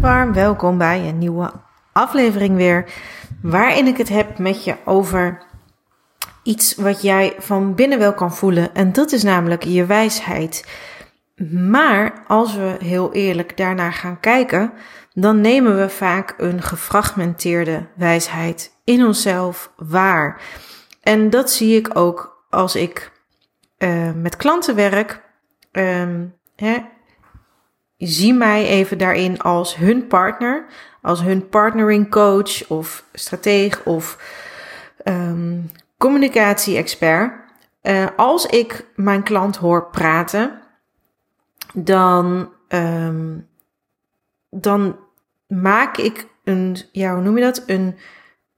warm welkom bij een nieuwe aflevering weer. Waarin ik het heb met je over iets wat jij van binnen wel kan voelen. En dat is namelijk je wijsheid. Maar als we heel eerlijk daarnaar gaan kijken, dan nemen we vaak een gefragmenteerde wijsheid in onszelf waar. En dat zie ik ook als ik uh, met klanten werk. Um, hè, zie mij even daarin als hun partner, als hun partnering coach of strateeg of um, communicatie-expert. Uh, als ik mijn klant hoor praten, dan, um, dan maak ik een, ja, hoe noem je dat? Een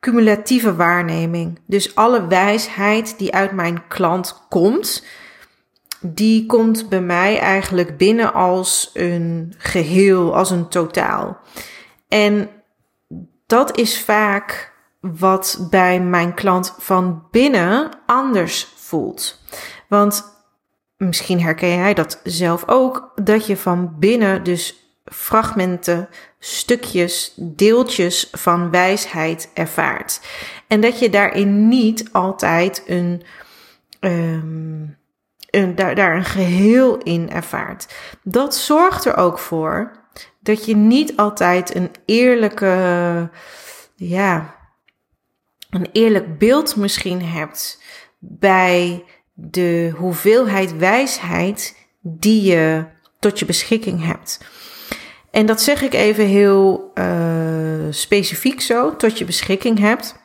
cumulatieve waarneming. Dus alle wijsheid die uit mijn klant komt, die komt bij mij eigenlijk binnen als een geheel, als een totaal. En dat is vaak wat bij mijn klant van binnen anders voelt. Want misschien herken jij dat zelf ook, dat je van binnen dus fragmenten, stukjes, deeltjes van wijsheid ervaart. En dat je daarin niet altijd een, um, daar, daar een geheel in ervaart. Dat zorgt er ook voor dat je niet altijd een eerlijke, ja, een eerlijk beeld misschien hebt bij de hoeveelheid wijsheid die je tot je beschikking hebt. En dat zeg ik even heel uh, specifiek zo, tot je beschikking hebt.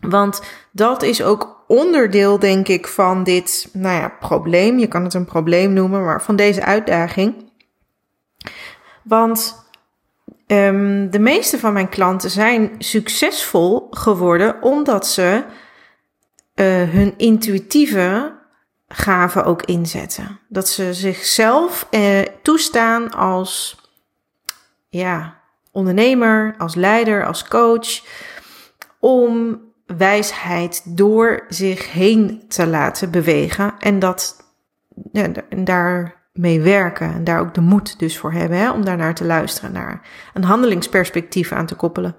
Want dat is ook onderdeel, denk ik, van dit, nou ja, probleem. Je kan het een probleem noemen, maar van deze uitdaging. Want um, de meeste van mijn klanten zijn succesvol geworden omdat ze uh, hun intuïtieve gaven ook inzetten. Dat ze zichzelf uh, toestaan als ja, ondernemer, als leider, als coach, om wijsheid door zich heen te laten bewegen en dat ja, daarmee werken en daar ook de moed dus voor hebben hè, om daarnaar te luisteren, naar een handelingsperspectief aan te koppelen.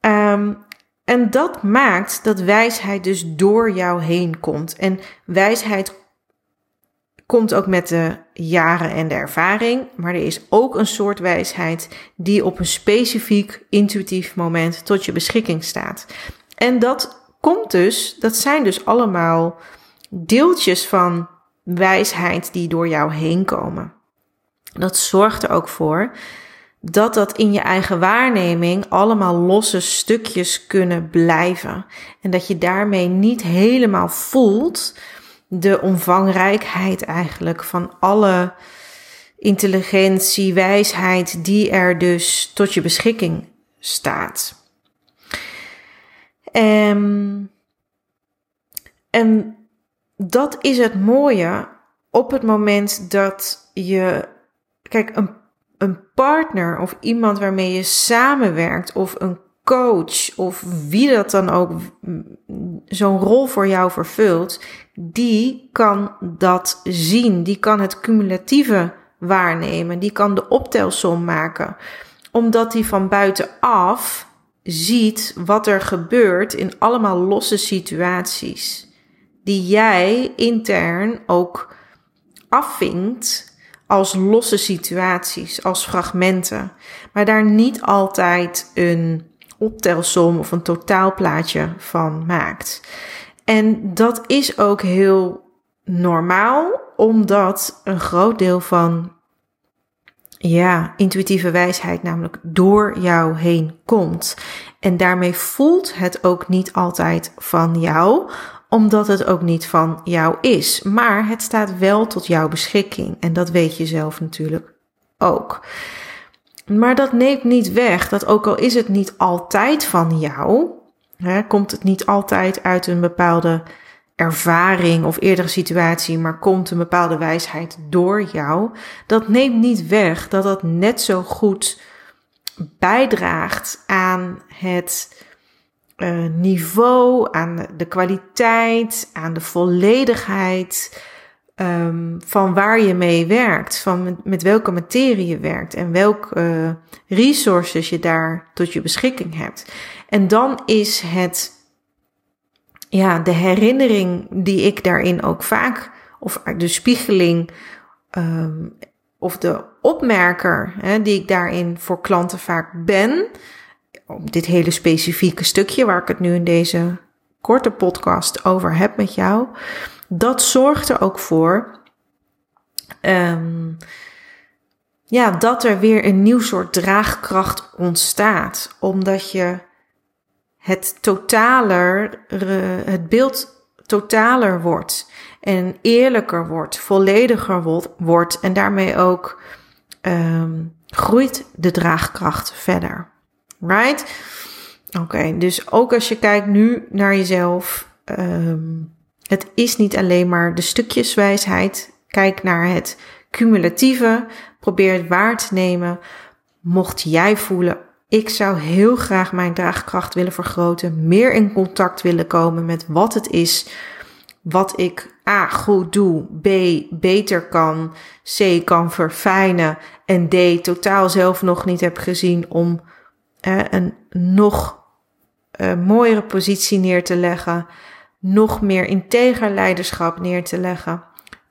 Um, en dat maakt dat wijsheid dus door jou heen komt. En wijsheid komt ook met de jaren en de ervaring, maar er is ook een soort wijsheid die op een specifiek intuïtief moment tot je beschikking staat. En dat komt dus, dat zijn dus allemaal deeltjes van wijsheid die door jou heen komen. Dat zorgt er ook voor dat dat in je eigen waarneming allemaal losse stukjes kunnen blijven. En dat je daarmee niet helemaal voelt de omvangrijkheid eigenlijk van alle intelligentie, wijsheid die er dus tot je beschikking staat. Um, en dat is het mooie op het moment dat je, kijk, een, een partner of iemand waarmee je samenwerkt of een coach of wie dat dan ook zo'n rol voor jou vervult, die kan dat zien. Die kan het cumulatieve waarnemen. Die kan de optelsom maken. Omdat hij van buitenaf ziet wat er gebeurt in allemaal losse situaties. Die jij intern ook afvinkt als losse situaties, als fragmenten. Maar daar niet altijd een optelsom of een totaalplaatje van maakt. En dat is ook heel normaal, omdat een groot deel van ja, intuïtieve wijsheid namelijk door jou heen komt. En daarmee voelt het ook niet altijd van jou, omdat het ook niet van jou is. Maar het staat wel tot jouw beschikking. En dat weet je zelf natuurlijk ook. Maar dat neemt niet weg dat ook al is het niet altijd van jou, hè, komt het niet altijd uit een bepaalde ervaring of eerdere situatie, maar komt een bepaalde wijsheid door jou, dat neemt niet weg dat dat net zo goed bijdraagt aan het uh, niveau, aan de kwaliteit, aan de volledigheid um, van waar je mee werkt, van met, welke materie je werkt en welke uh, resources je daar tot je beschikking hebt. En dan is het, ja, de herinnering die ik daarin ook vaak, of de spiegeling, um, of de opmerker hè, die ik daarin voor klanten vaak ben, op dit hele specifieke stukje waar ik het nu in deze korte podcast over heb met jou, dat zorgt er ook voor um, ja, dat er weer een nieuw soort draagkracht ontstaat. Omdat je het totaler, het beeld totaler wordt en eerlijker wordt, vollediger wordt en daarmee ook um, groeit de draagkracht verder. Right? Oké, dus ook als je kijkt nu naar jezelf, um, het is niet alleen maar de stukjeswijsheid. Kijk naar het cumulatieve. Probeer het waar te nemen. Mocht jij voelen, ik zou heel graag mijn draagkracht willen vergroten, meer in contact willen komen met wat het is, wat ik A goed doe, B beter kan, C kan verfijnen en D totaal zelf nog niet heb gezien om eh, een nog uh, mooiere positie neer te leggen, nog meer integer leiderschap neer te leggen,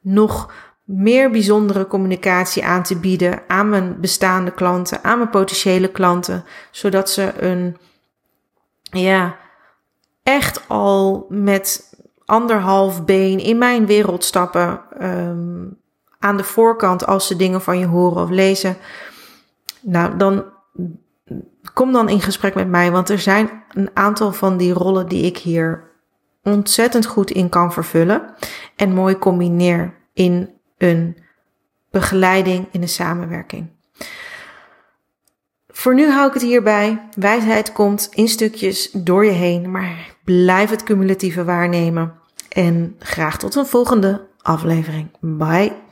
nog meer bijzondere communicatie aan te bieden aan mijn bestaande klanten, aan mijn potentiële klanten, zodat ze een, ja, echt al met anderhalf been in mijn wereld stappen, um, aan de voorkant als ze dingen van je horen of lezen. Nou, dan kom dan in gesprek met mij, want er zijn een aantal van die rollen die ik hier ontzettend goed in kan vervullen en mooi combineer in een begeleiding, in een samenwerking. Voor nu hou ik het hierbij. Wijsheid komt in stukjes door je heen, maar blijf het cumulatieve waarnemen. En graag tot een volgende aflevering. Bye.